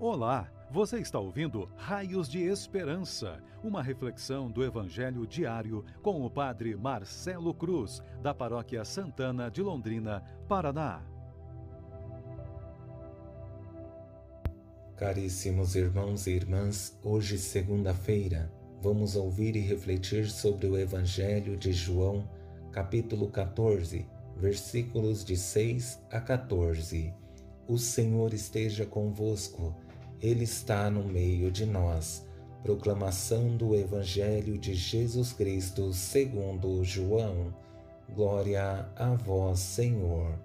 Olá, você está ouvindo Raios de Esperança, uma reflexão do Evangelho diário com o Padre Marcelo Cruz, da Paróquia Santana de Londrina, Paraná. Caríssimos irmãos e irmãs, hoje, segunda-feira, vamos ouvir e refletir sobre o Evangelho de João, capítulo 14, versículos de 6 a 14. O Senhor esteja convosco, Ele está no meio de nós. Proclamação do Evangelho de Jesus Cristo segundo João. Glória a vós, Senhor.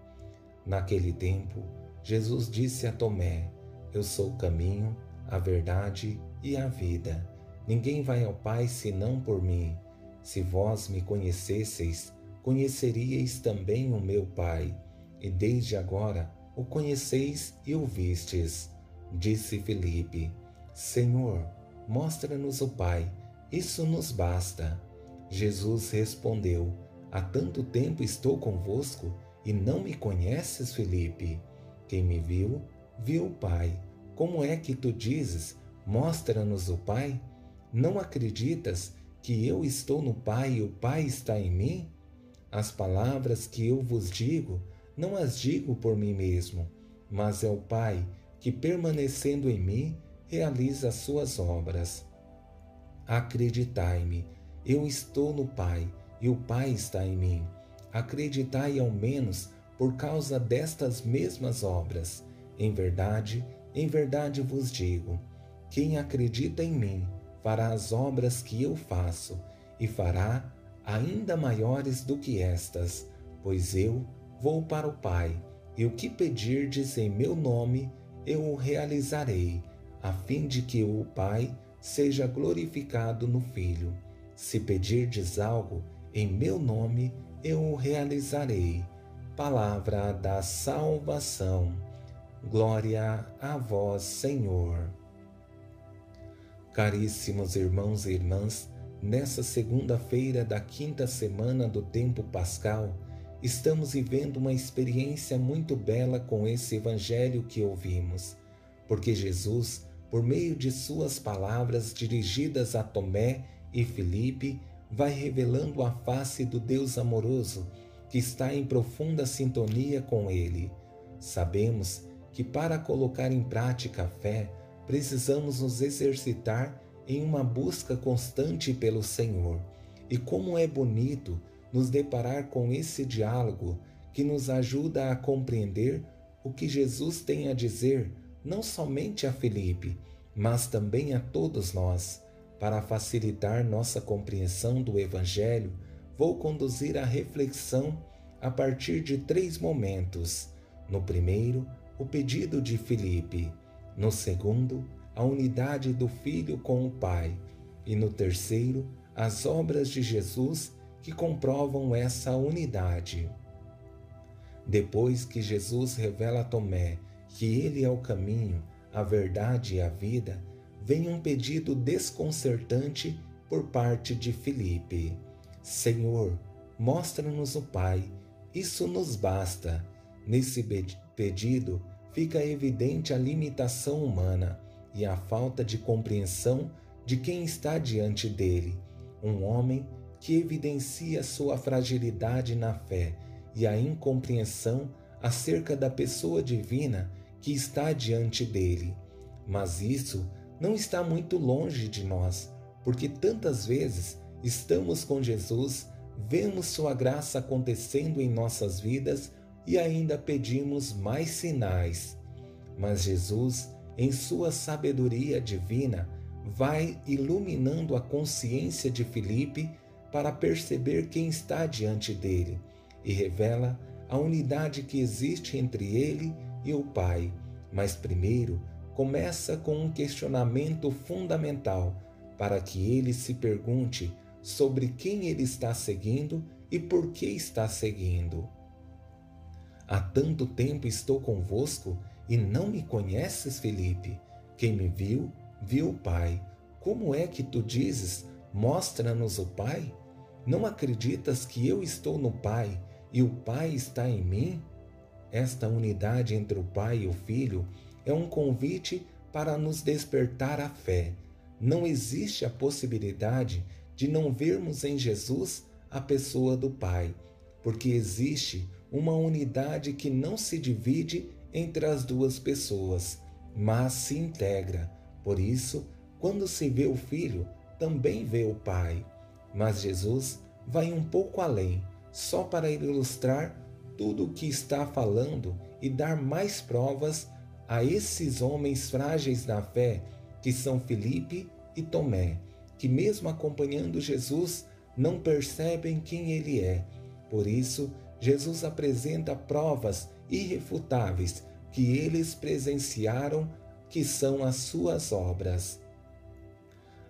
Naquele tempo, Jesus disse a Tomé: Eu sou o caminho, a verdade e a vida. Ninguém vai ao Pai senão por mim. Se vós me conhecesseis, conheceríeis também o meu Pai, e desde agora o conheceis e o vistes. Disse Filipe: Senhor, mostra-nos o Pai, isso nos basta. Jesus respondeu: Há tanto tempo estou convosco e não me conheces, Filipe? Quem me viu, viu o Pai. Como é que tu dizes: Mostra-nos o Pai? Não acreditas que eu estou no Pai e o Pai está em mim? As palavras que eu vos digo, não as digo por mim mesmo, mas é o Pai que, permanecendo em mim, realiza as suas obras. Acreditai-me, eu estou no Pai e o Pai está em mim. Acreditai ao menos por causa destas mesmas obras. Em verdade, em verdade vos digo: quem acredita em mim fará as obras que eu faço e fará ainda maiores do que estas, pois eu Vou para o Pai, e o que pedirdes em meu nome, eu o realizarei, a fim de que o Pai seja glorificado no Filho. Se pedirdes algo em meu nome, eu o realizarei. Palavra da salvação. Glória a vós, Senhor. Caríssimos irmãos e irmãs, nessa segunda-feira da quinta semana do tempo pascal, estamos vivendo uma experiência muito bela com esse evangelho que ouvimos, porque Jesus, por meio de suas palavras dirigidas a Tomé e Filipe, vai revelando a face do Deus amoroso que está em profunda sintonia com ele. Sabemos que para colocar em prática a fé, precisamos nos exercitar em uma busca constante pelo Senhor. E como é bonito nos deparar com esse diálogo que nos ajuda a compreender o que Jesus tem a dizer não somente a Felipe, mas também a todos nós. Para facilitar nossa compreensão do Evangelho, vou conduzir a reflexão a partir de três momentos. No primeiro, o pedido de Filipe. No segundo, a unidade do Filho com o Pai. E no terceiro, as obras de Jesus que comprovam essa unidade. Depois que Jesus revela a Tomé que ele é o caminho, a verdade e a vida, vem um pedido desconcertante por parte de Filipe. Senhor, mostra-nos o Pai, isso nos basta. Nesse pedido fica evidente a limitação humana e a falta de compreensão de quem está diante dele, um homem que evidencia sua fragilidade na fé e a incompreensão acerca da pessoa divina que está diante dele. Mas isso não está muito longe de nós, porque tantas vezes estamos com Jesus, vemos Sua graça acontecendo em nossas vidas e ainda pedimos mais sinais. Mas Jesus, em Sua sabedoria divina, vai iluminando a consciência de Filipe para perceber quem está diante dele e revela a unidade que existe entre ele e o Pai. Mas primeiro começa com um questionamento fundamental para que ele se pergunte sobre quem ele está seguindo e por que está seguindo. Há tanto tempo estou convosco e não me conheces, Felipe. Quem me viu, viu o Pai. Como é que tu dizes, mostra-nos o Pai? Não acreditas que eu estou no Pai e o Pai está em mim? Esta unidade entre o Pai e o Filho é um convite para nos despertar a fé. Não existe a possibilidade de não vermos em Jesus a pessoa do Pai, porque existe uma unidade que não se divide entre as duas pessoas, mas se integra. Por isso, quando se vê o Filho, também vê o Pai. Mas Jesus vai um pouco além, só para ilustrar tudo o que está falando e dar mais provas a esses homens frágeis na fé, que são Felipe e Tomé, que mesmo acompanhando Jesus, não percebem quem ele é. Por isso, Jesus apresenta provas irrefutáveis que eles presenciaram, que são as suas obras.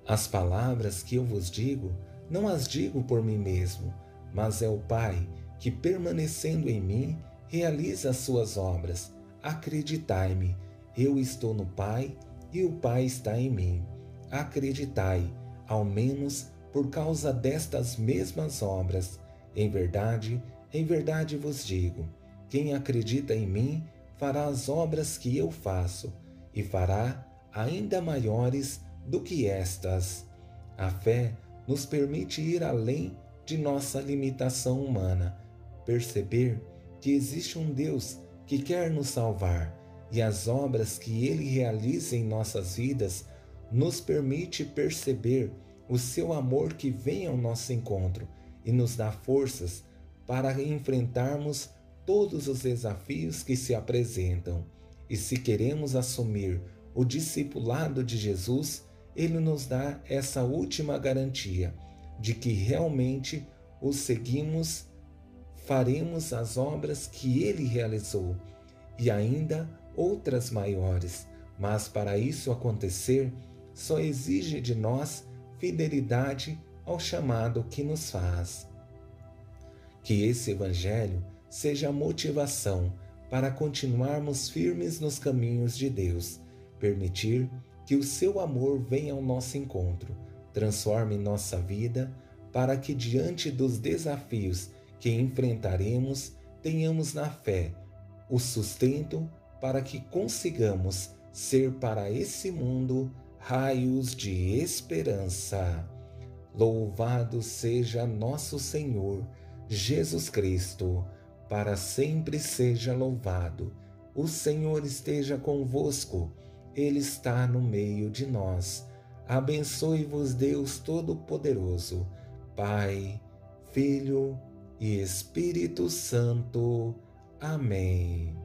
As palavras que eu vos digo, não as digo por mim mesmo, mas é o Pai que, permanecendo em mim, realiza as suas obras. Acreditai-me, eu estou no Pai e o Pai está em mim. Acreditai, ao menos por causa destas mesmas obras. Em verdade, em verdade vos digo: quem acredita em mim fará as obras que eu faço, e fará ainda maiores do que estas. A fé nos permite ir além de nossa limitação humana, perceber que existe um Deus que quer nos salvar e as obras que ele realiza em nossas vidas nos permite perceber o seu amor que vem ao nosso encontro e nos dá forças para enfrentarmos todos os desafios que se apresentam. E se queremos assumir o discipulado de Jesus, ele nos dá essa última garantia de que realmente o seguimos, faremos as obras que ele realizou e ainda outras maiores. Mas para isso acontecer, só exige de nós fidelidade ao chamado que nos faz. Que esse Evangelho seja a motivação para continuarmos firmes nos caminhos de Deus, permitir que o seu amor venha ao nosso encontro, transforme nossa vida, para que diante dos desafios que enfrentaremos, tenhamos na fé o sustento para que consigamos ser para esse mundo raios de esperança. Louvado seja nosso Senhor Jesus Cristo, para sempre seja louvado. O Senhor esteja convosco, Ele está no meio de nós. Abençoe-vos, Deus Todo-Poderoso, Pai, Filho e Espírito Santo. Amém.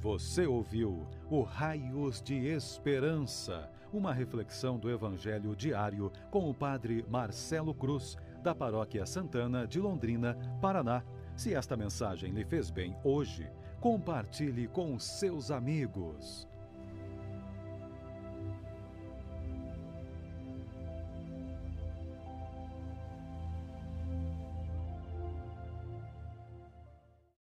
Você ouviu o Raios de Esperança uma reflexão do Evangelho diário com o Padre Marcelo Cruz, da Paróquia Santana de Londrina, Paraná. Se esta mensagem lhe fez bem hoje, compartilhe com seus amigos.